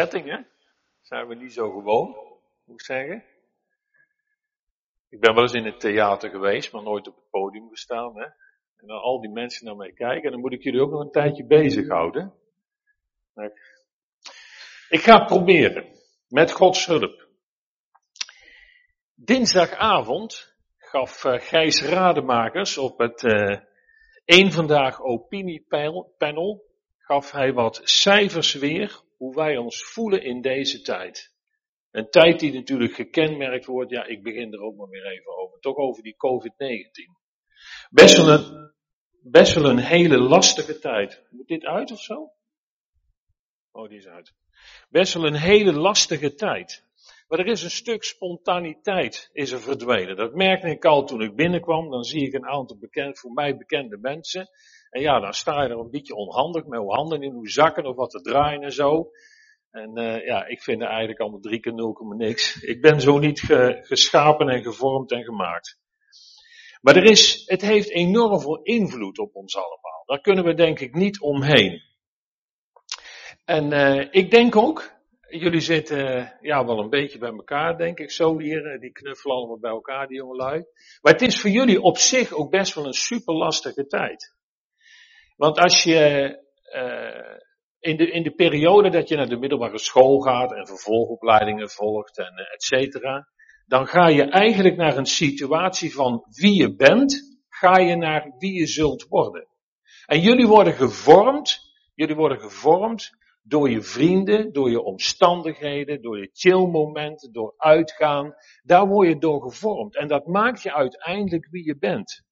Settingen zijn we niet zo gewoon, moet ik zeggen. Ik ben wel eens in het theater geweest, maar nooit op het podium gestaan. Hè? En dan al die mensen naar mij kijken, en dan moet ik jullie ook nog een tijdje bezighouden. Ik ga proberen, met Gods hulp. Dinsdagavond gaf uh, Gijs Rademakers op het uh, Eén Vandaag opiniepanel, gaf hij wat cijfers weer hoe wij ons voelen in deze tijd. Een tijd die natuurlijk gekenmerkt wordt, ja, ik begin er ook maar weer even over, toch over die COVID-19. Best wel een, best wel een hele lastige tijd. Moet dit uit of zo? Oh, die is uit. Best wel een hele lastige tijd. Maar er is een stuk spontaniteit is er verdwenen. Dat merkte ik al toen ik binnenkwam. Dan zie ik een aantal bekend, voor mij bekende mensen. En ja, dan sta je er een beetje onhandig met hoe handen in hoe zakken of wat te draaien en zo. En uh, ja, ik vind eigenlijk allemaal drie keer nul niks. Ik ben zo niet ge, geschapen en gevormd en gemaakt. Maar er is, het heeft enorm veel invloed op ons allemaal. Daar kunnen we denk ik niet omheen. En uh, ik denk ook, jullie zitten ja, wel een beetje bij elkaar, denk ik, zo hier. Eh, die knuffelen allemaal bij elkaar, die jongelui. Maar het is voor jullie op zich ook best wel een super lastige tijd. Want als je uh, in, de, in de periode dat je naar de middelbare school gaat en vervolgopleidingen volgt en uh, et cetera, dan ga je eigenlijk naar een situatie van wie je bent, ga je naar wie je zult worden. En jullie worden gevormd, jullie worden gevormd door je vrienden, door je omstandigheden, door je chillmomenten, door uitgaan. Daar word je door gevormd. En dat maakt je uiteindelijk wie je bent.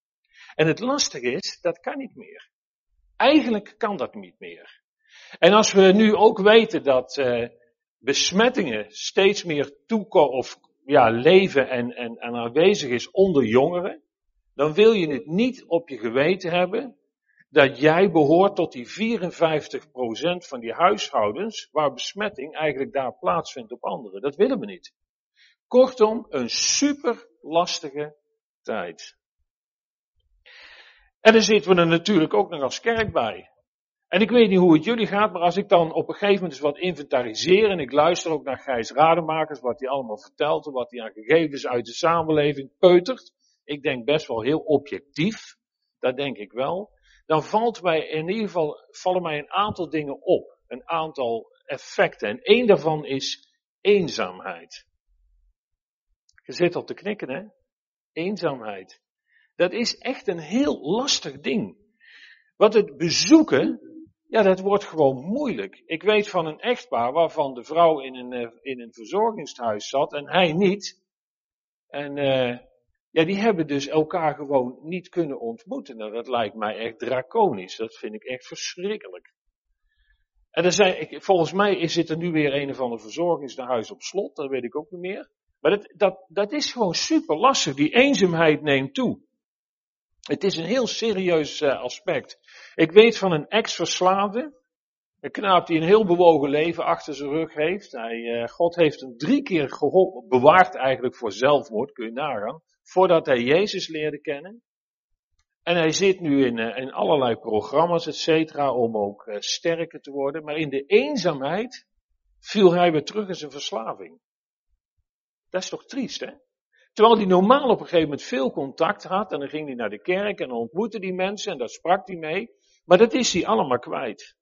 En het lastige is, dat kan niet meer. Eigenlijk kan dat niet meer. En als we nu ook weten dat uh, besmettingen steeds meer toekomen of ja, leven en, en, en aanwezig is onder jongeren, dan wil je het niet op je geweten hebben dat jij behoort tot die 54% van die huishoudens waar besmetting eigenlijk daar plaatsvindt op anderen. Dat willen we niet. Kortom, een super lastige tijd. En dan zitten we er natuurlijk ook nog als kerk bij. En ik weet niet hoe het jullie gaat, maar als ik dan op een gegeven moment eens wat inventariseer en ik luister ook naar Gijs Rademakers, wat hij allemaal vertelt en wat hij aan gegevens uit de samenleving peutert. Ik denk best wel heel objectief, dat denk ik wel. Dan valt mij in ieder geval, vallen mij een aantal dingen op. Een aantal effecten. En één daarvan is eenzaamheid. Je zit op te knikken, hè? Eenzaamheid. Dat is echt een heel lastig ding. Want het bezoeken, ja, dat wordt gewoon moeilijk. Ik weet van een echtpaar waarvan de vrouw in een, eh, in een verzorgingshuis zat en hij niet. En uh, ja, die hebben dus elkaar gewoon niet kunnen ontmoeten. Nou, dat lijkt mij echt draconisch. Dat vind ik echt verschrikkelijk. En er zijn, volgens mij is er nu weer een of ander verzorgingshuis op slot, dat weet ik ook niet meer. Maar dat, dat, dat is gewoon super lastig. Die eenzaamheid neemt toe. Het is een heel serieus uh, aspect. Ik weet van een ex-verslaafde, een knaap die een heel bewogen leven achter zijn rug heeft. Hij, uh, God heeft hem drie keer geholpen, bewaard eigenlijk voor zelfmoord, kun je nagaan, voordat hij Jezus leerde kennen. En hij zit nu in, uh, in allerlei programma's, et cetera, om ook sterker te worden. Maar in de eenzaamheid viel hij weer terug in zijn verslaving. Dat is toch triest, hè? Terwijl hij normaal op een gegeven moment veel contact had. En dan ging hij naar de kerk en ontmoette die mensen en daar sprak hij mee. Maar dat is hij allemaal kwijt.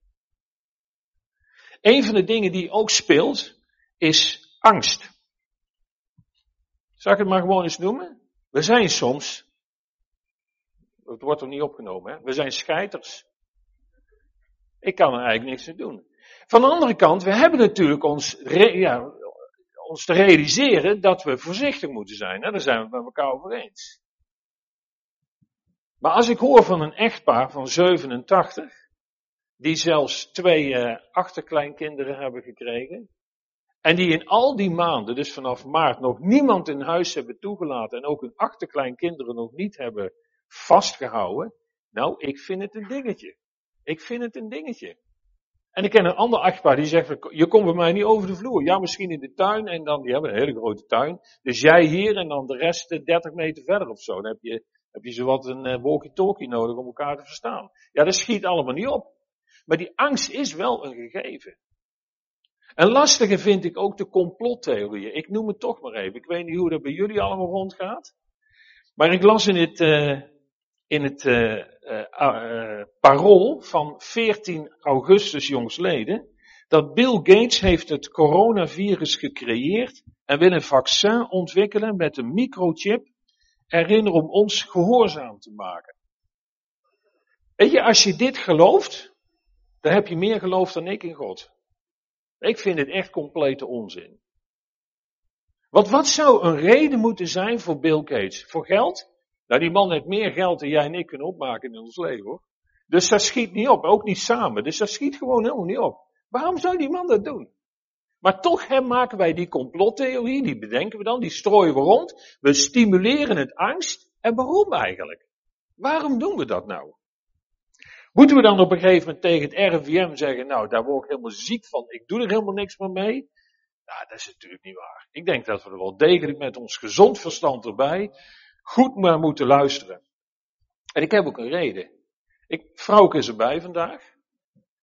Een van de dingen die ook speelt is angst. Zal ik het maar gewoon eens noemen? We zijn soms, het wordt er niet opgenomen, hè? we zijn scheiters. Ik kan er eigenlijk niks aan doen. Van de andere kant, we hebben natuurlijk ons, ja, ons te realiseren dat we voorzichtig moeten zijn. Daar zijn we het met elkaar over eens. Maar als ik hoor van een echtpaar van 87, die zelfs twee uh, achterkleinkinderen hebben gekregen, en die in al die maanden, dus vanaf maart, nog niemand in huis hebben toegelaten en ook hun achterkleinkinderen nog niet hebben vastgehouden, nou, ik vind het een dingetje. Ik vind het een dingetje. En ik ken een ander achtbaar die zegt, je komt bij mij niet over de vloer. Ja, misschien in de tuin en dan, die hebben een hele grote tuin. Dus jij hier en dan de rest 30 eh, meter verder of zo. Dan heb je, heb je zowat een uh, walkie-talkie nodig om elkaar te verstaan. Ja, dat schiet allemaal niet op. Maar die angst is wel een gegeven. En lastige vind ik ook de complottheorieën. Ik noem het toch maar even. Ik weet niet hoe dat bij jullie allemaal rondgaat. Maar ik las in het, uh, in het uh, parool van 14 augustus jongsleden dat Bill Gates heeft het coronavirus gecreëerd en wil een vaccin ontwikkelen met een microchip erin om ons gehoorzaam te maken. Weet je, als je dit gelooft, dan heb je meer geloof dan ik in God. Ik vind het echt complete onzin. Want wat zou een reden moeten zijn voor Bill Gates? Voor geld? Nou, die man heeft meer geld dan jij en ik kunnen opmaken in ons leven hoor. Dus dat schiet niet op, ook niet samen. Dus dat schiet gewoon helemaal niet op. Waarom zou die man dat doen? Maar toch hè, maken wij die complottheorie, die bedenken we dan, die strooien we rond. We stimuleren het angst. En waarom eigenlijk? Waarom doen we dat nou? Moeten we dan op een gegeven moment tegen het RIVM zeggen, nou daar word ik helemaal ziek van, ik doe er helemaal niks meer mee? Nou, dat is natuurlijk niet waar. Ik denk dat we er wel degelijk met ons gezond verstand erbij goed maar moeten luisteren. En ik heb ook een reden. Ik, vrouwke is erbij vandaag,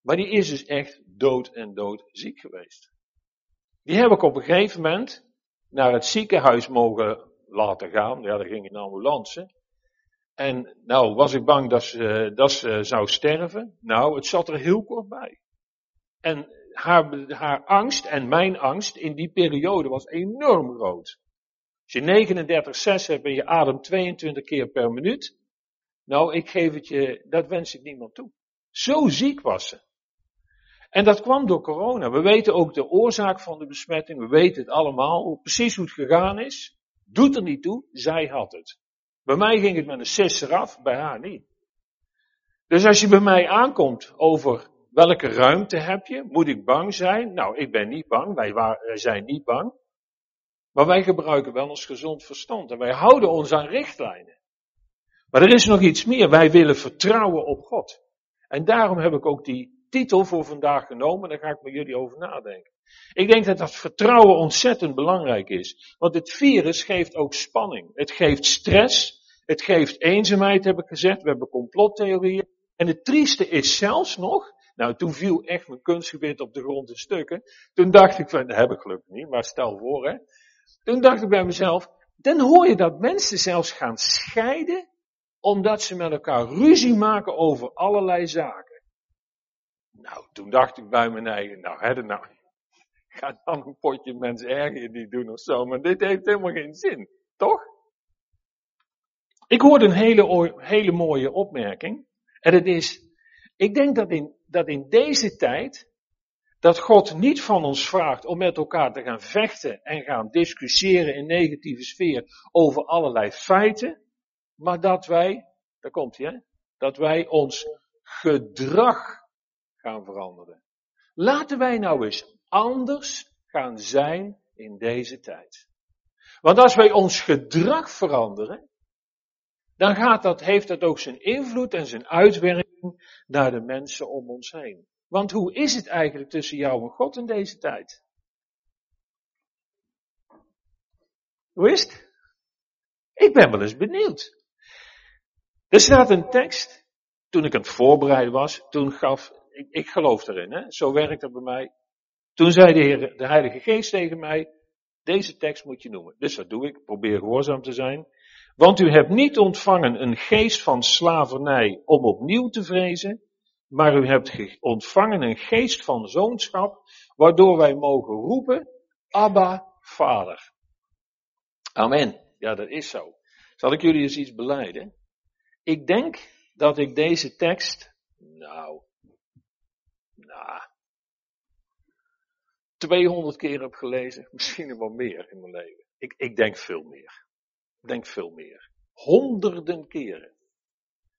maar die is dus echt dood en dood ziek geweest. Die heb ik op een gegeven moment naar het ziekenhuis mogen laten gaan. Ja, daar ging in een ambulance. En nou was ik bang dat ze, dat ze zou sterven. Nou, het zat er heel kort bij. En haar, haar angst en mijn angst in die periode was enorm groot. Als je 39,6 hebt en je ademt 22 keer per minuut. Nou, ik geef het je, dat wens ik niemand toe. Zo ziek was ze. En dat kwam door corona. We weten ook de oorzaak van de besmetting. We weten het allemaal. Precies hoe het gegaan is. Doet er niet toe. Zij had het. Bij mij ging het met een 6 eraf. Bij haar niet. Dus als je bij mij aankomt over welke ruimte heb je, moet ik bang zijn? Nou, ik ben niet bang. Wij, wij zijn niet bang. Maar wij gebruiken wel ons gezond verstand. En wij houden ons aan richtlijnen. Maar er is nog iets meer. Wij willen vertrouwen op God. En daarom heb ik ook die titel voor vandaag genomen, daar ga ik met jullie over nadenken. Ik denk dat dat vertrouwen ontzettend belangrijk is. Want het virus geeft ook spanning. Het geeft stress. Het geeft eenzaamheid, heb ik gezegd. We hebben complottheorieën. En het trieste is zelfs nog, nou toen viel echt mijn kunstgebied op de grond in stukken. Toen dacht ik van, dat heb ik gelukkig niet, maar stel voor hè. Toen dacht ik bij mezelf, dan hoor je dat mensen zelfs gaan scheiden, omdat ze met elkaar ruzie maken over allerlei zaken. Nou, toen dacht ik bij mijn eigen, nou, hè, nou, ga dan een potje mensen erger niet doen of zo, maar dit heeft helemaal geen zin, toch? Ik hoorde een hele, hele mooie opmerking, en het is, ik denk dat in, dat in deze tijd, dat God niet van ons vraagt om met elkaar te gaan vechten en gaan discussiëren in negatieve sfeer over allerlei feiten, maar dat wij, daar komt hij, hè, dat wij ons gedrag gaan veranderen. Laten wij nou eens anders gaan zijn in deze tijd. Want als wij ons gedrag veranderen, dan gaat dat, heeft dat ook zijn invloed en zijn uitwerking naar de mensen om ons heen. Want hoe is het eigenlijk tussen jou en God in deze tijd? Hoe is? Ik ben wel eens benieuwd. Er staat een tekst, toen ik aan het voorbereiden was, toen gaf ik, ik geloof erin, hè? zo werkt dat bij mij. Toen zei de, Heer, de Heilige Geest tegen mij, deze tekst moet je noemen. Dus dat doe ik, probeer gehoorzaam te zijn. Want u hebt niet ontvangen een geest van slavernij om opnieuw te vrezen, maar u hebt ontvangen een geest van zoonschap, waardoor wij mogen roepen, Abba, Vader. Amen. Ja, dat is zo. Zal ik jullie eens iets beleiden? Ik denk dat ik deze tekst, nou, nou, 200 keer heb gelezen, misschien wel meer in mijn leven. Ik, ik denk veel meer. Ik denk veel meer. Honderden keren.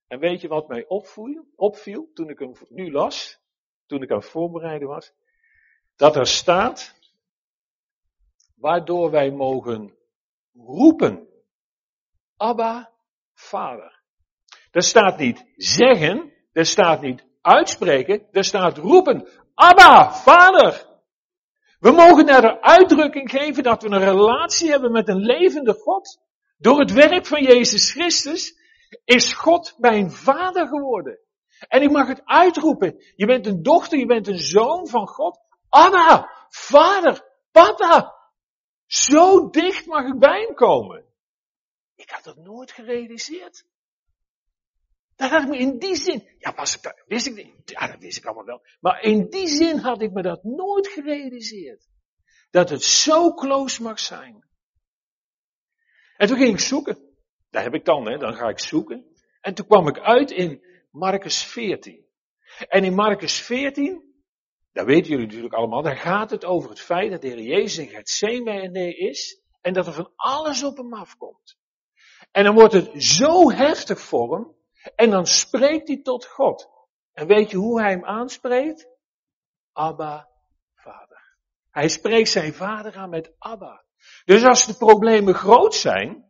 En weet je wat mij opviel, opviel toen ik hem nu las, toen ik aan het voorbereiden was? Dat er staat, waardoor wij mogen roepen, Abba, Vader. Er staat niet zeggen, er staat niet uitspreken, er staat roepen, Abba, Vader. We mogen daar de uitdrukking geven dat we een relatie hebben met een levende God. Door het werk van Jezus Christus is God mijn vader geworden. En ik mag het uitroepen. Je bent een dochter, je bent een zoon van God. Abba, vader, papa, zo dicht mag ik bij hem komen. Ik had dat nooit gerealiseerd. Dat had ik me in die zin, ja, was ik dat, wist ik niet, ja, dat wist ik allemaal wel. Maar in die zin had ik me dat nooit gerealiseerd. Dat het zo close mag zijn. En toen ging ik zoeken. Daar heb ik dan, hè, dan ga ik zoeken. En toen kwam ik uit in Marcus 14. En in Marcus 14, dat weten jullie natuurlijk allemaal, daar gaat het over het feit dat de Heer Jezus in Gethsemane is en dat er van alles op hem afkomt. En dan wordt het zo heftig voor hem en dan spreekt hij tot God. En weet je hoe hij hem aanspreekt? Abba, vader. Hij spreekt zijn vader aan met Abba. Dus als de problemen groot zijn,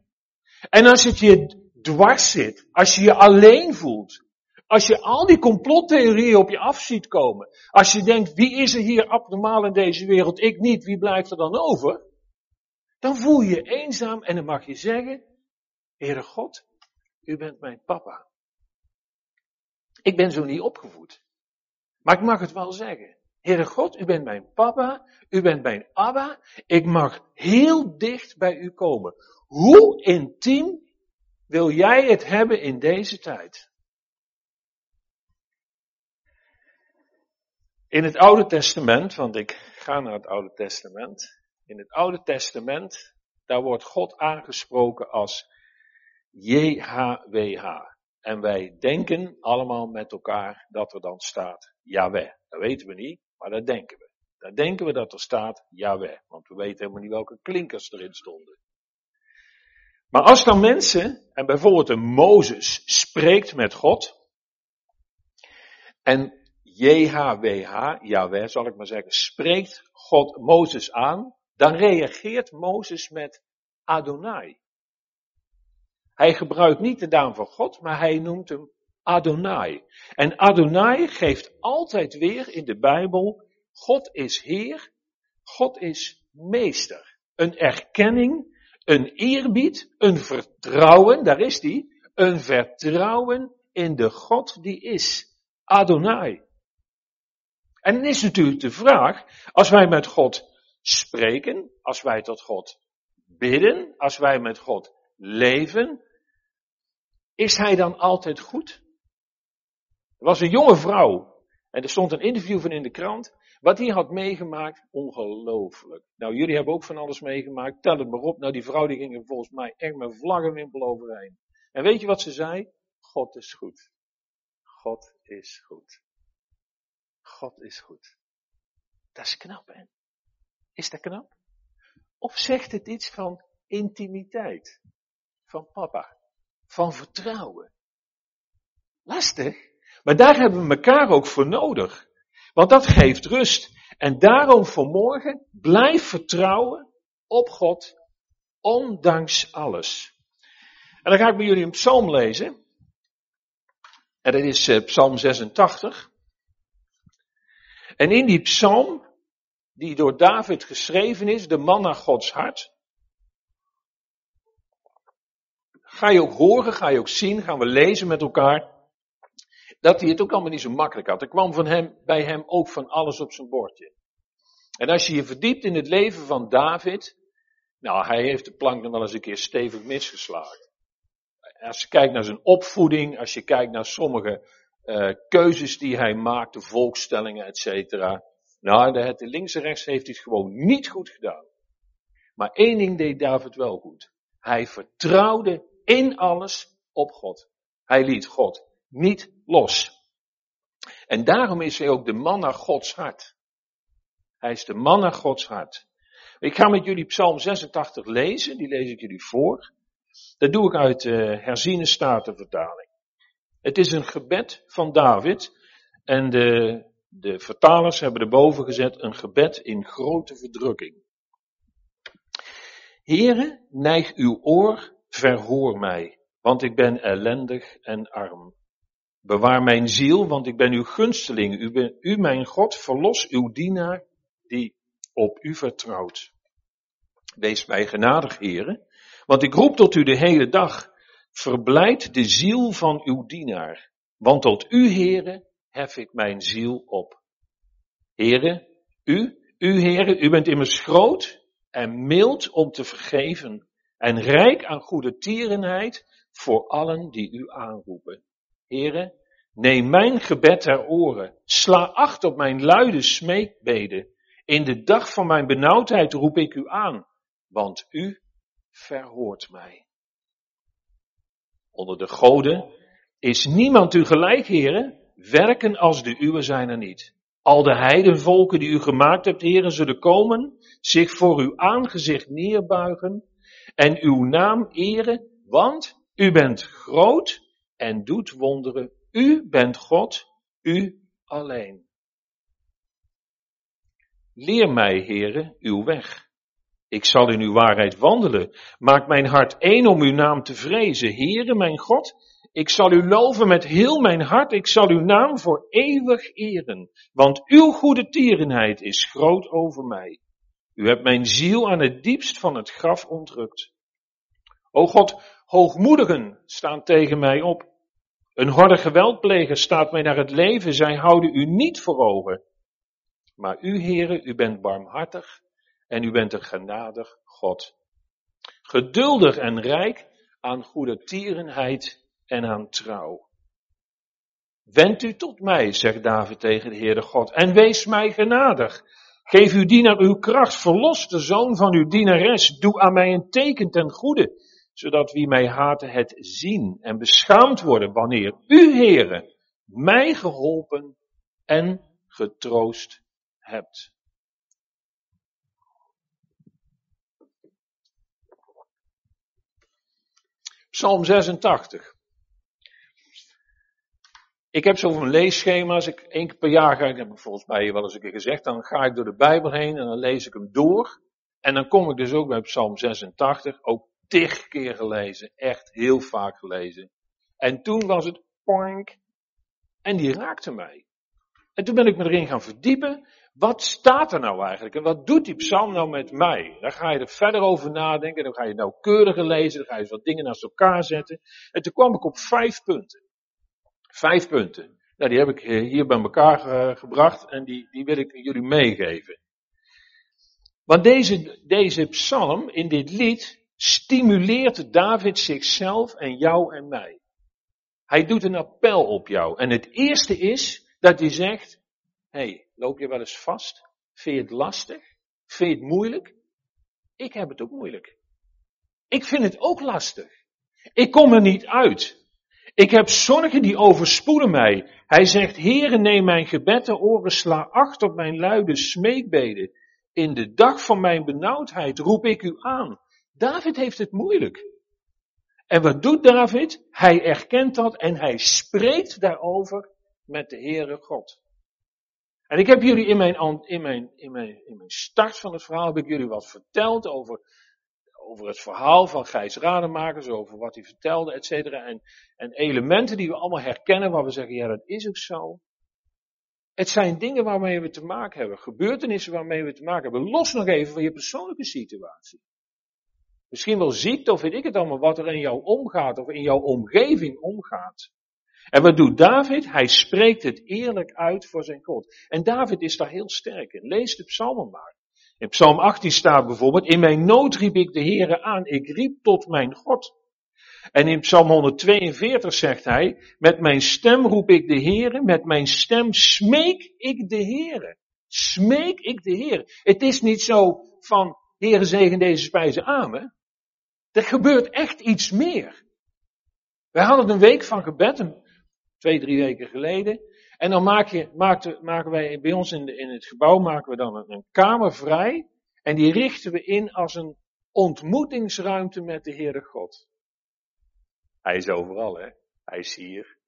en als het je dwars zit, als je je alleen voelt, als je al die complottheorieën op je af ziet komen, als je denkt, wie is er hier abnormaal in deze wereld, ik niet, wie blijft er dan over? Dan voel je je eenzaam en dan mag je zeggen, Heere God, u bent mijn papa. Ik ben zo niet opgevoed. Maar ik mag het wel zeggen. Heere God, u bent mijn papa, u bent mijn Abba, ik mag heel dicht bij u komen. Hoe intiem wil jij het hebben in deze tijd? In het Oude Testament, want ik ga naar het Oude Testament. In het Oude Testament, daar wordt God aangesproken als JHWH. En wij denken allemaal met elkaar dat er dan staat Yahweh. Dat weten we niet, maar dat denken we. Dan denken we dat er staat Yahweh, want we weten helemaal niet welke klinkers erin stonden. Maar als dan mensen, en bijvoorbeeld een Mozes, spreekt met God, en JHWH, Yahweh zal ik maar zeggen, spreekt God Mozes aan, dan reageert Mozes met Adonai. Hij gebruikt niet de naam van God, maar hij noemt hem Adonai. En Adonai geeft altijd weer in de Bijbel, God is Heer, God is Meester. Een erkenning, een eerbied, een vertrouwen, daar is die, een vertrouwen in de God die is. Adonai. En dan is natuurlijk de vraag, als wij met God spreken, als wij tot God bidden, als wij met God leven, is hij dan altijd goed? Er was een jonge vrouw en er stond een interview van in de krant. Wat hij had meegemaakt, ongelooflijk. Nou, jullie hebben ook van alles meegemaakt, tel het maar op. Nou, die vrouw die ging er volgens mij echt met vlaggenwimpel overheen. En weet je wat ze zei? God is goed. God is goed. God is goed. Dat is knap, hè? Is dat knap? Of zegt het iets van intimiteit? Van papa? Van vertrouwen? Lastig. Maar daar hebben we elkaar ook voor nodig. Want dat geeft rust. En daarom vanmorgen blijf vertrouwen op God, ondanks alles. En dan ga ik bij jullie een psalm lezen. En dat is eh, psalm 86. En in die psalm, die door David geschreven is, de man naar Gods hart, ga je ook horen, ga je ook zien, gaan we lezen met elkaar, dat hij het ook allemaal niet zo makkelijk had. Er kwam van hem, bij hem ook van alles op zijn bordje. En als je je verdiept in het leven van David, nou, hij heeft de plank nog wel eens een keer stevig misgeslagen. Als je kijkt naar zijn opvoeding, als je kijkt naar sommige uh, keuzes die hij maakt, de volkstellingen, et cetera. Nou, de, de links en rechts heeft hij het gewoon niet goed gedaan. Maar één ding deed David wel goed. Hij vertrouwde in alles op God. Hij liet God niet los. En daarom is hij ook de man naar Gods hart. Hij is de man naar Gods hart. Ik ga met jullie Psalm 86 lezen, die lees ik jullie voor. Dat doe ik uit de herziene statenvertaling. Het is een gebed van David. En de, de vertalers hebben erboven gezet een gebed in grote verdrukking. Here, neig uw oor, verhoor mij, want ik ben ellendig en arm. Bewaar mijn ziel, want ik ben uw gunsteling. U, ben, u mijn God, verlos uw dienaar die op u vertrouwt. Wees mij genadig, heren, want ik roep tot u de hele dag. Verblijd de ziel van uw dienaar, want tot u, heren, hef ik mijn ziel op. Heren, U, u Heere, u bent immers groot en mild om te vergeven en rijk aan goede tierenheid voor allen die u aanroepen. Heere, neem mijn gebed ter oren, sla acht op mijn luide smeekbeden. In de dag van mijn benauwdheid roep ik u aan, want u verhoort mij. Onder de goden is niemand u gelijk, heren. Werken als de uwe zijn er niet. Al de heidenvolken die u gemaakt hebt, heren, zullen komen, zich voor uw aangezicht neerbuigen en uw naam eren, want u bent groot en doet wonderen. U bent God, u alleen. Leer mij, heren, uw weg. Ik zal in uw waarheid wandelen. Maak mijn hart één om uw naam te vrezen. Heere, mijn God, ik zal u loven met heel mijn hart. Ik zal uw naam voor eeuwig eren. Want uw goede tierenheid is groot over mij. U hebt mijn ziel aan het diepst van het graf ontrukt. O God, hoogmoedigen staan tegen mij op. Een horde geweldpleger staat mij naar het leven. Zij houden u niet voor ogen. Maar u, heren, u bent barmhartig en u bent een genadig God. Geduldig en rijk aan goede tierenheid en aan trouw. Wend u tot mij, zegt David tegen de Heere God, en wees mij genadig. Geef uw dienaar uw kracht, verlos de zoon van uw dienares, doe aan mij een teken ten goede, zodat wie mij haten het zien en beschaamd worden wanneer u, Heere, mij geholpen en getroost hebt. Psalm 86. Ik heb zo'n leesschema, als ik één keer per jaar ga, dat heb ik volgens mij wel eens een keer gezegd, dan ga ik door de Bijbel heen en dan lees ik hem door. En dan kom ik dus ook bij Psalm 86, ook tig keer gelezen, echt heel vaak gelezen. En toen was het poink, en die raakte mij. En toen ben ik me erin gaan verdiepen, wat staat er nou eigenlijk? En wat doet die psalm nou met mij? Dan ga je er verder over nadenken, dan ga je nauwkeuriger lezen, dan ga je wat dingen naast elkaar zetten. En toen kwam ik op vijf punten. Vijf punten. Nou, die heb ik hier bij elkaar uh, gebracht en die, die wil ik jullie meegeven. Want deze, deze psalm in dit lied stimuleert David zichzelf en jou en mij. Hij doet een appel op jou. En het eerste is dat hij zegt, hey, loop je wel eens vast? Vind je het lastig? Vind je het moeilijk? Ik heb het ook moeilijk. Ik vind het ook lastig. Ik kom er niet uit. Ik heb zorgen die overspoelen mij. Hij zegt, Heere, neem mijn gebed oren, sla acht op mijn luide smeekbeden. In de dag van mijn benauwdheid roep ik u aan. David heeft het moeilijk. En wat doet David? Hij erkent dat en hij spreekt daarover met de Heere God. En ik heb jullie in mijn, in mijn, in mijn, in mijn start van het verhaal, heb ik jullie wat verteld over, over het verhaal van Gijs Rademakers, over wat hij vertelde, et. En, en elementen die we allemaal herkennen, waar we zeggen, ja dat is ook zo. Het zijn dingen waarmee we te maken hebben, gebeurtenissen waarmee we te maken hebben. Los nog even van je persoonlijke situatie. Misschien wel ziekte of weet ik het allemaal, wat er in jou omgaat of in jouw omgeving omgaat. En wat doet David? Hij spreekt het eerlijk uit voor zijn God. En David is daar heel sterk in. Lees de psalmen maar. In psalm 18 staat bijvoorbeeld, in mijn nood riep ik de Heere aan, ik riep tot mijn God. En in psalm 142 zegt hij, met mijn stem roep ik de Heere, met mijn stem smeek ik de Heere. Smeek ik de Heere. Het is niet zo van, Heere zegen deze spijzen aan. Er gebeurt echt iets meer. Wij hadden een week van gebed, twee, drie weken geleden. En dan maak je, maakten, maken wij bij ons in, in het gebouw maken we dan een, een kamer vrij. En die richten we in als een ontmoetingsruimte met de Heere God. Hij is overal, hè. Hij is hier.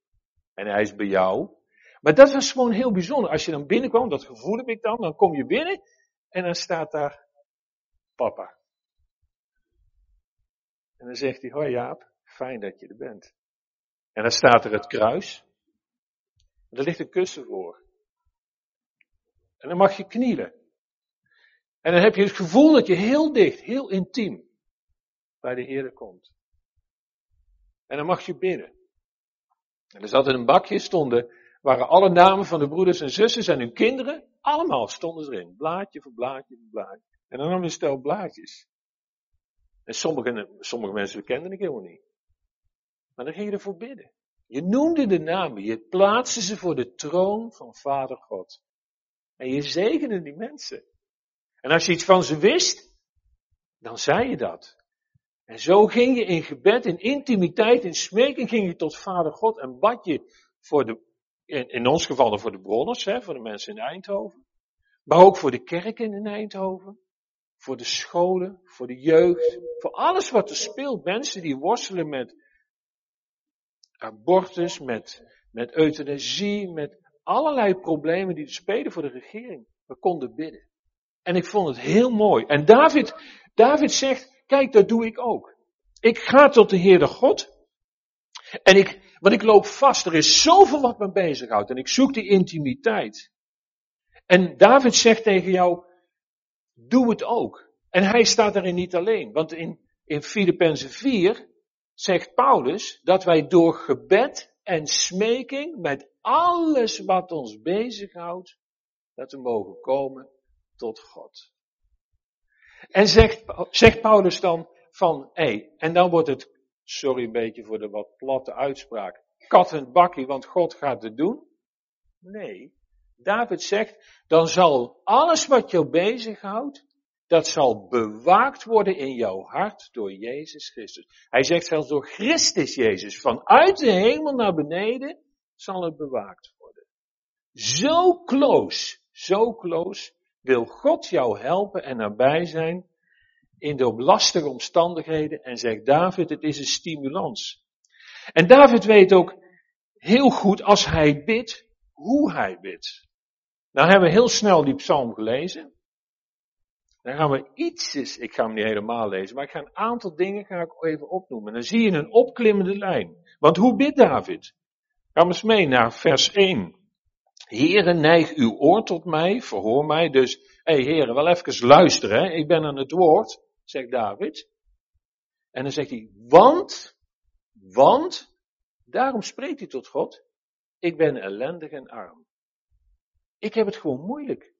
En hij is bij jou. Maar dat was gewoon heel bijzonder. Als je dan binnenkwam, dat gevoel heb ik dan, dan kom je binnen en dan staat daar papa. En dan zegt hij, hoi Jaap, fijn dat je er bent. En dan staat er het kruis. En er ligt een kussen voor. En dan mag je knielen. En dan heb je het gevoel dat je heel dicht, heel intiem bij de Heer komt. En dan mag je bidden. En er zat in een bakje stonden waren alle namen van de broeders en zussen en hun kinderen, allemaal stonden erin. Blaadje voor blaadje voor blaadje. En dan nam een stel blaadjes. En sommige, sommige mensen kenden ik helemaal niet. Maar dan ging je ervoor bidden. Je noemde de namen, je plaatste ze voor de troon van Vader God. En je zegende die mensen. En als je iets van ze wist, dan zei je dat. En zo ging je in gebed, in intimiteit, in smeken ging je tot Vader God en bad je voor de, in, in ons geval voor de bronners, hè, voor de mensen in Eindhoven. Maar ook voor de kerken in Eindhoven. Voor de scholen, voor de jeugd, voor alles wat er speelt. Mensen die worstelen met abortus, met, met euthanasie, met allerlei problemen die er spelen voor de regering. We konden bidden. En ik vond het heel mooi. En David, David zegt, kijk, dat doe ik ook. Ik ga tot de Heerde God. En ik, want ik loop vast. Er is zoveel wat me bezighoudt. En ik zoek die intimiteit. En David zegt tegen jou, doe het ook. En hij staat daarin niet alleen. Want in, in Filippenzen 4 zegt Paulus dat wij door gebed en smeking met alles wat ons bezighoudt, dat we mogen komen tot God. En zegt, zegt Paulus dan van, hé, en dan wordt het, sorry een beetje voor de wat platte uitspraak, kat en bakkie, want God gaat het doen? Nee. David zegt, dan zal alles wat jou bezighoudt, dat zal bewaakt worden in jouw hart door Jezus Christus. Hij zegt zelfs door Christus Jezus, vanuit de hemel naar beneden zal het bewaakt worden. Zo close, zo close wil God jou helpen en nabij zijn in de lastige omstandigheden en zegt David, het is een stimulans. En David weet ook heel goed als hij bidt, hoe hij bidt. Nou hebben we heel snel die psalm gelezen. Dan gaan we ietsjes, ik ga hem niet helemaal lezen, maar ik ga een aantal dingen ga ik even opnoemen. Dan zie je een opklimmende lijn. Want hoe bidt David? Ga eens mee naar vers 1. Heere, neig uw oor tot mij, verhoor mij. Dus, hé hey, heren, wel even luisteren, hè? ik ben aan het woord, zegt David. En dan zegt hij, want, want, daarom spreekt hij tot God, ik ben ellendig en arm. Ik heb het gewoon moeilijk.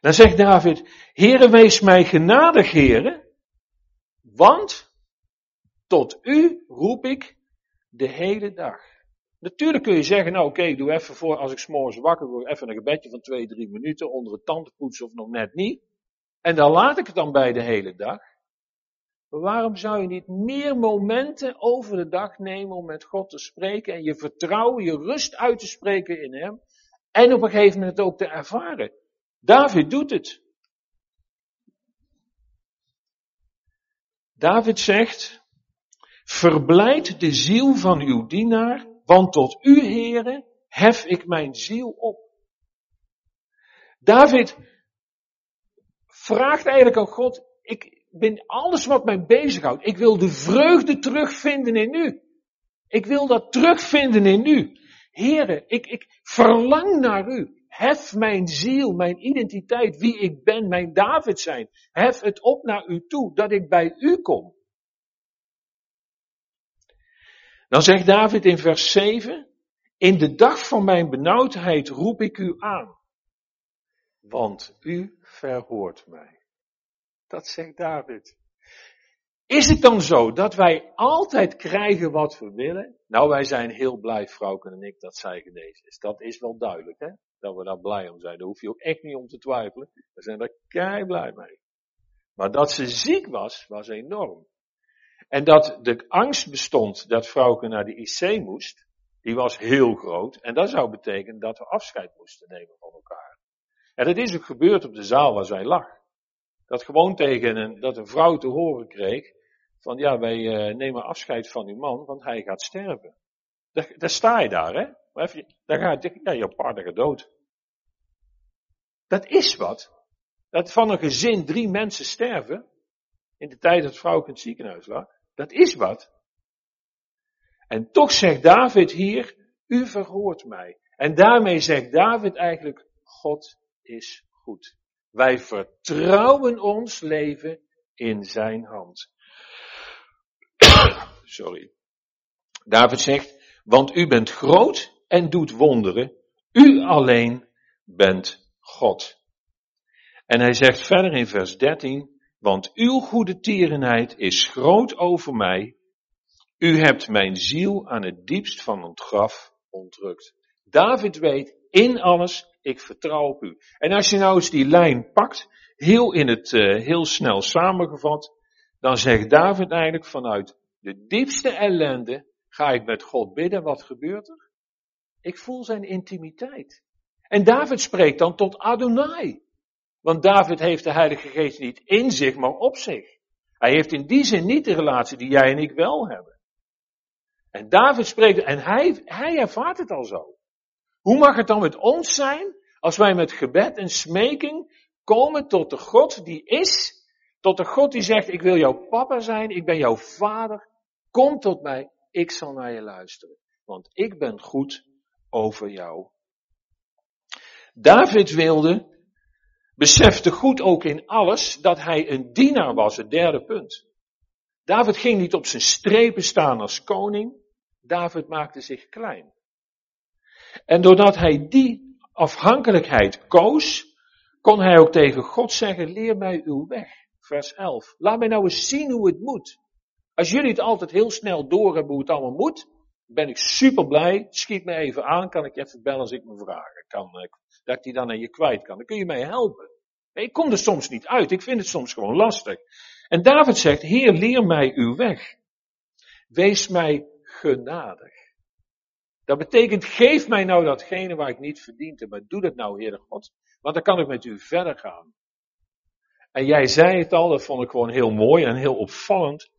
Dan zegt David, Heere, wees mij genadig, Heere, want tot u roep ik de hele dag. Natuurlijk kun je zeggen, nou oké, okay, doe even voor als ik s'morgens wakker word, even een gebedje van twee, drie minuten onder het tandenpoetsen of nog net niet. En dan laat ik het dan bij de hele dag. Maar waarom zou je niet meer momenten over de dag nemen om met God te spreken en je vertrouwen, je rust uit te spreken in Hem en op een gegeven moment ook te ervaren? David doet het. David zegt, verblijd de ziel van uw dienaar, want tot u, heren, hef ik mijn ziel op. David vraagt eigenlijk aan God, ik ben alles wat mij bezighoudt. Ik wil de vreugde terugvinden in u. Ik wil dat terugvinden in u. Heren, ik, ik verlang naar u. Hef mijn ziel, mijn identiteit, wie ik ben, mijn David zijn. Hef het op naar u toe, dat ik bij u kom. Dan zegt David in vers 7, in de dag van mijn benauwdheid roep ik u aan, want u verhoort mij. Dat zegt David. Is het dan zo dat wij altijd krijgen wat we willen? Nou, wij zijn heel blij, vrouwke en ik, dat zij genezen is. Dat is wel duidelijk, hè? Dat we daar blij om zijn. Daar hoef je ook echt niet om te twijfelen. We zijn daar kei blij mee. Maar dat ze ziek was, was enorm. En dat de angst bestond dat vrouwke naar de IC moest, die was heel groot. En dat zou betekenen dat we afscheid moesten nemen van elkaar. En dat is ook gebeurd op de zaal waar zij lag. Dat gewoon tegen een, dat een vrouw te horen kreeg, van ja, wij uh, nemen afscheid van uw man, want hij gaat sterven. Daar, daar sta je daar, hè? Maar even, daar gaat, ja, jouw partner gaat dood. Dat is wat. Dat van een gezin drie mensen sterven, in de tijd dat vrouw in het ziekenhuis lag, dat is wat. En toch zegt David hier, u verhoort mij. En daarmee zegt David eigenlijk, God is goed. Wij vertrouwen ons leven in zijn hand. Sorry. David zegt, want u bent groot en doet wonderen. U alleen bent God. En hij zegt verder in vers 13, want uw goede tierenheid is groot over mij. U hebt mijn ziel aan het diepst van het graf ontrukt. David weet in alles, ik vertrouw op u. En als je nou eens die lijn pakt, heel in het, uh, heel snel samengevat, dan zegt David eigenlijk vanuit de diepste ellende, ga ik met God bidden, wat gebeurt er? Ik voel zijn intimiteit. En David spreekt dan tot Adonai. Want David heeft de Heilige Geest niet in zich, maar op zich. Hij heeft in die zin niet de relatie die jij en ik wel hebben. En David spreekt, en hij, hij ervaart het al zo. Hoe mag het dan met ons zijn, als wij met gebed en smeking komen tot de God die is, tot de God die zegt, ik wil jouw papa zijn, ik ben jouw vader, kom tot mij, ik zal naar je luisteren, want ik ben goed over jou. David wilde besefte goed ook in alles dat hij een dienaar was, het derde punt. David ging niet op zijn strepen staan als koning, David maakte zich klein. En doordat hij die afhankelijkheid koos, kon hij ook tegen God zeggen, leer mij uw weg. Vers 11. Laat mij nou eens zien hoe het moet. Als jullie het altijd heel snel doorhebben hoe het allemaal moet, ben ik super blij. Schiet me even aan, kan ik je even bellen als ik me vragen kan. Eh, dat ik die dan aan je kwijt kan. Dan kun je mij helpen. Ik kom er soms niet uit. Ik vind het soms gewoon lastig. En David zegt, Heer, leer mij uw weg. Wees mij genadig. Dat betekent, geef mij nou datgene waar ik niet verdiend Maar doe dat nou, Heer God. Want dan kan ik met u verder gaan. En jij zei het al, dat vond ik gewoon heel mooi en heel opvallend.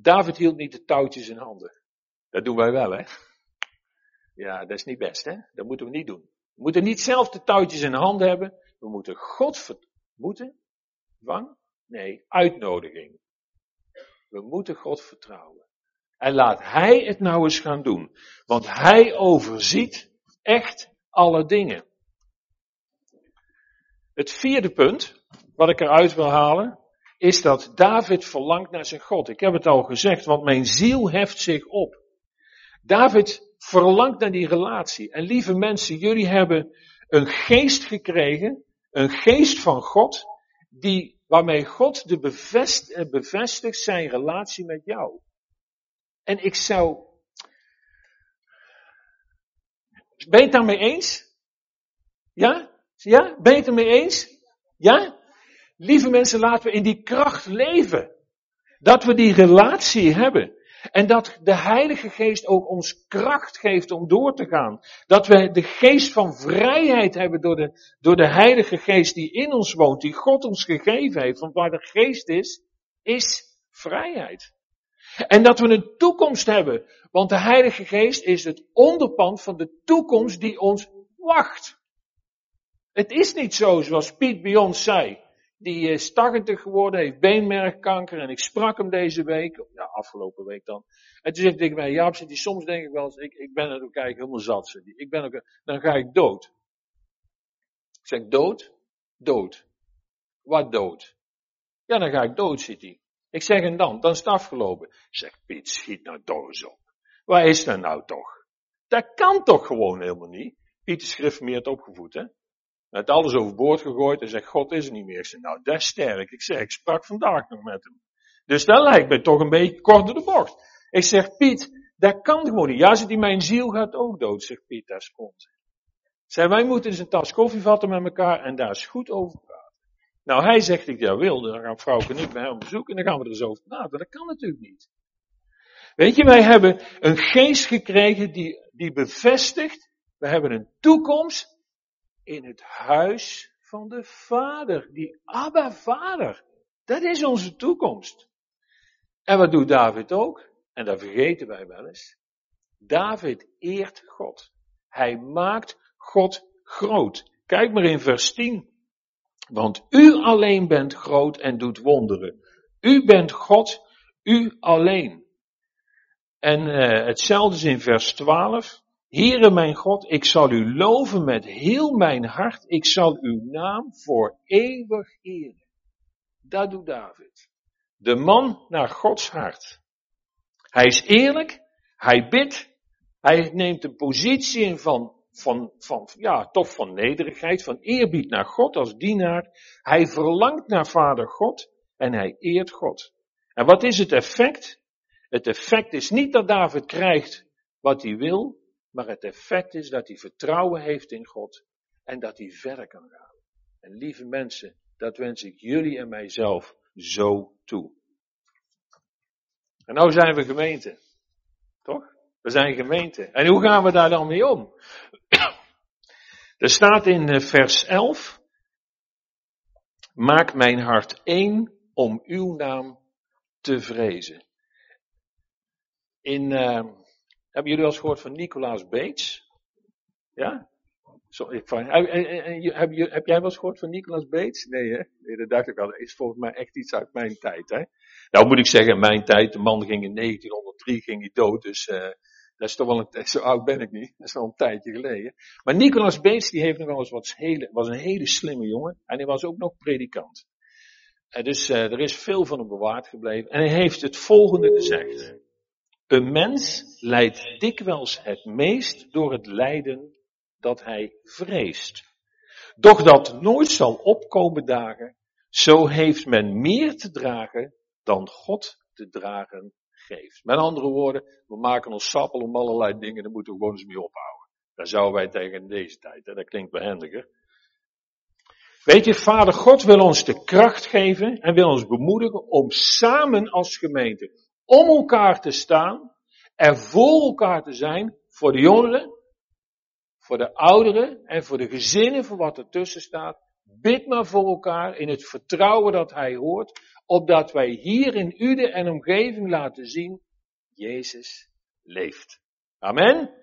David hield niet de touwtjes in handen. Dat doen wij wel, hè? Ja, dat is niet best, hè? Dat moeten we niet doen. We moeten niet zelf de touwtjes in handen hebben. We moeten God ver... Moeten? Dwang? Nee, uitnodiging. We moeten God vertrouwen. En laat Hij het nou eens gaan doen. Want Hij overziet echt alle dingen. Het vierde punt, wat ik eruit wil halen, is dat David verlangt naar zijn God. Ik heb het al gezegd, want mijn ziel heft zich op. David verlangt naar die relatie. En lieve mensen, jullie hebben een geest gekregen, een geest van God, die, waarmee God de bevest, eh, bevestigt zijn relatie met jou. En ik zou. Ben je het daarmee eens? Ja? Ja? Ben je het ermee eens? Ja? Lieve mensen, laten we in die kracht leven. Dat we die relatie hebben. En dat de Heilige Geest ook ons kracht geeft om door te gaan. Dat we de geest van vrijheid hebben door de, door de Heilige Geest die in ons woont, die God ons gegeven heeft. Want waar de Geest is, is vrijheid. En dat we een toekomst hebben. Want de Heilige Geest is het onderpand van de toekomst die ons wacht. Het is niet zo zoals Piet bij zei. Die is 80 geworden, heeft beenmergkanker en ik sprak hem deze week, ja afgelopen week dan. En toen zei ik tegen mij, Jaap, die soms denk ik wel eens, ik, ik ben er ook eigenlijk helemaal zat. Ik ben ook, dan ga ik dood. Ik zeg, dood? Dood. Wat dood? Ja, dan ga ik dood, zit hij. Ik zeg, en dan? Dan is het afgelopen. Zeg, Piet, schiet nou doos op. Waar is dat nou toch? Dat kan toch gewoon helemaal niet? Piet is gereformeerd opgevoed, hè? Hij alles overboord gegooid en zegt, God is er niet meer. Ik zeg, nou, dat is sterk. Ik zeg, ik sprak vandaag nog met hem. Dus dat lijkt me toch een beetje kort door de bocht. Ik zeg, Piet, dat kan gewoon niet. Ja, zegt hij, mijn ziel gaat ook dood, zegt Piet, dat is onzin. Zeg, wij moeten eens een tas koffie vatten met elkaar en daar is goed over praten. Nou, hij zegt, ik dat wil, dan gaan vrouw en ik bij hem bezoeken en dan gaan we er eens over praten. Dat kan natuurlijk niet. Weet je, wij hebben een geest gekregen die, die bevestigt, we hebben een toekomst in het huis van de Vader. Die Abba Vader. Dat is onze toekomst. En wat doet David ook? En dat vergeten wij wel eens. David eert God. Hij maakt God groot. Kijk maar in vers 10. Want u alleen bent groot en doet wonderen. U bent God, u alleen. En uh, hetzelfde is in vers 12. Heere mijn God, ik zal u loven met heel mijn hart. Ik zal uw naam voor eeuwig eren. Dat doet David. De man naar Gods hart. Hij is eerlijk, hij bidt, Hij neemt een positie in van, van, van, ja, toch van nederigheid, van eerbied naar God als dienaar. Hij verlangt naar Vader God en hij eert God. En wat is het effect? Het effect is niet dat David krijgt wat hij wil, maar het effect is dat hij vertrouwen heeft in God en dat hij verder kan gaan. En lieve mensen, dat wens ik jullie en mijzelf zo toe. En nou zijn we gemeente. Toch? We zijn gemeente. En hoe gaan we daar dan mee om? Er staat in eh, vers 11. Maak mijn hart één om uw naam te vrezen. In, uh, hebben jullie wel eens gehoord van Nicolaas Beets? Ja? Zo, ik, van, heb, heb, heb, jij wel eens gehoord van Nicolaas Beets? Nee, hè? Nee, dat dacht ik al. Dat is volgens mij echt iets uit mijn tijd, hè? Nou moet ik zeggen, in mijn tijd, de man ging in 1903 ging hij dood, dus uh, dat is toch wel een, zo oud ben ik niet, dat is wel een tijdje geleden. Maar Nicolaas Beets, die heeft nog wel eens wat hele, was een hele slimme jongen, en hij was ook nog predikant. En dus uh, er is veel van hem bewaard gebleven, en hij heeft het volgende gezegd. Een mens lijdt dikwijls het meest door het lijden dat hij vreest. Doch dat nooit zal opkomen dagen, zo heeft men meer te dragen dan God te dragen geeft. Met andere woorden, we maken ons sappel om allerlei dingen, daar moeten we gewoon eens mee ophouden. Daar zouden wij tegen deze tijd, dat klinkt behendiger. Weet je, Vader God wil ons de kracht geven en wil ons bemoedigen om samen als gemeente om elkaar te staan, er voor elkaar te zijn, voor de jongeren, voor de ouderen en voor de gezinnen, voor wat ertussen staat. Bid maar voor elkaar in het vertrouwen dat Hij hoort, opdat wij hier in Ude en omgeving laten zien, Jezus leeft. Amen.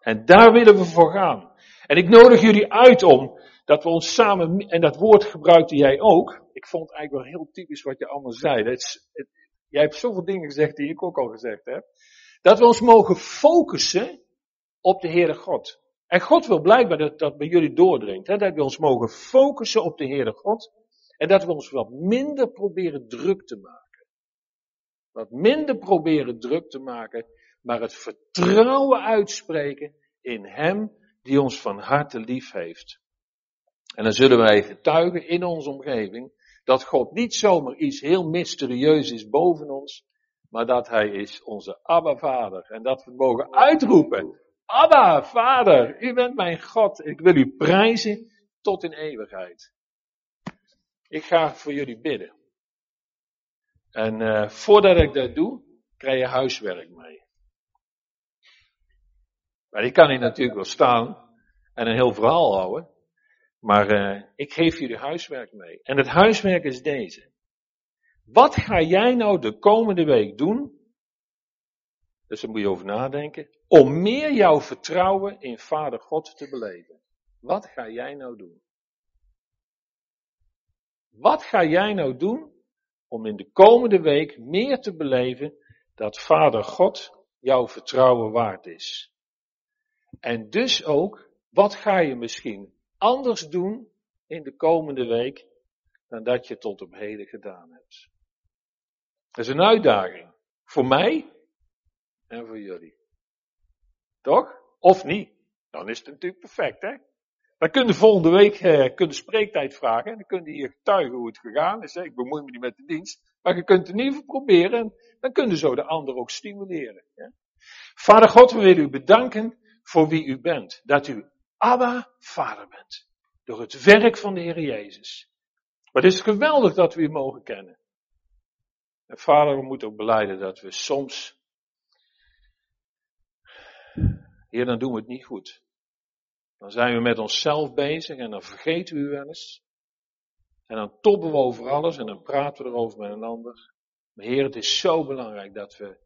En daar willen we voor gaan. En ik nodig jullie uit om dat we ons samen, en dat woord gebruikte jij ook. Ik vond het eigenlijk wel heel typisch wat je allemaal zei. Het, het, jij hebt zoveel dingen gezegd die ik ook al gezegd heb. Dat we ons mogen focussen op de Heere God. En God wil blijkbaar dat dat bij jullie doordringt. Hè? Dat we ons mogen focussen op de Heere God. En dat we ons wat minder proberen druk te maken. Wat minder proberen druk te maken. Maar het vertrouwen uitspreken in Hem die ons van harte lief heeft. En dan zullen wij getuigen in onze omgeving dat God niet zomaar iets heel mysterieus is boven ons, maar dat Hij is onze Abba Vader. En dat we mogen uitroepen, Abba Vader, U bent mijn God, ik wil U prijzen tot in eeuwigheid. Ik ga voor jullie bidden. En uh, voordat ik dat doe, krijg je huiswerk mee. Maar ik kan hier natuurlijk wel staan en een heel verhaal houden. Maar uh, ik geef jullie huiswerk mee. En het huiswerk is deze. Wat ga jij nou de komende week doen? Dus daar moet je over nadenken. Om meer jouw vertrouwen in Vader God te beleven. Wat ga jij nou doen? Wat ga jij nou doen om in de komende week meer te beleven dat Vader God jouw vertrouwen waard is? En dus ook, wat ga je misschien anders doen in de komende week dan dat je tot op heden gedaan hebt? Dat is een uitdaging. Voor mij en voor jullie. Toch? Of niet? Dan is het natuurlijk perfect, hè? Dan kun je volgende week eh, kun je spreektijd vragen. En dan kun je hier getuigen hoe het gegaan is. Hè? Ik bemoei me niet met de dienst. Maar je kunt het in ieder geval proberen. En dan kun je zo de ander ook stimuleren. Vader God, we willen u bedanken voor wie u bent. Dat u Abba Vader bent. Door het werk van de Heer Jezus. Maar het is geweldig dat we u mogen kennen. En vader, we moeten ook beleiden dat we soms. Heer, dan doen we het niet goed. Dan zijn we met onszelf bezig en dan vergeten we u wel eens. En dan toppen we over alles en dan praten we erover met een ander. Maar Heer, het is zo belangrijk dat we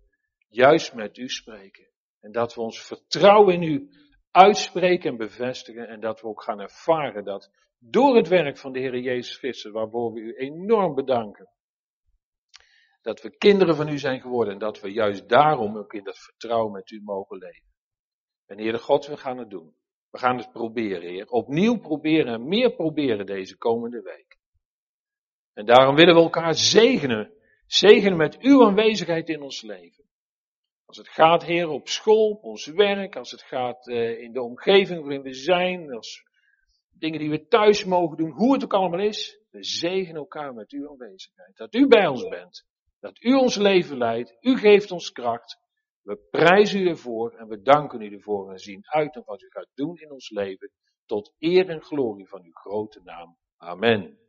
juist met u spreken. En dat we ons vertrouwen in u uitspreken en bevestigen. En dat we ook gaan ervaren dat door het werk van de Heer Jezus Christus, waarvoor we u enorm bedanken. Dat we kinderen van u zijn geworden en dat we juist daarom ook in dat vertrouwen met u mogen leven. En Heere God, we gaan het doen. We gaan het proberen, Heer. Opnieuw proberen en meer proberen deze komende week. En daarom willen we elkaar zegenen. Zegenen met uw aanwezigheid in ons leven. Als het gaat, Heer, op school, op ons werk, als het gaat uh, in de omgeving waarin we zijn, als dingen die we thuis mogen doen, hoe het ook allemaal is, we zegenen elkaar met uw aanwezigheid. Dat u bij ons bent, dat u ons leven leidt, u geeft ons kracht. We prijzen u ervoor en we danken u ervoor en zien uit op wat u gaat doen in ons leven, tot eer en glorie van uw grote naam. Amen.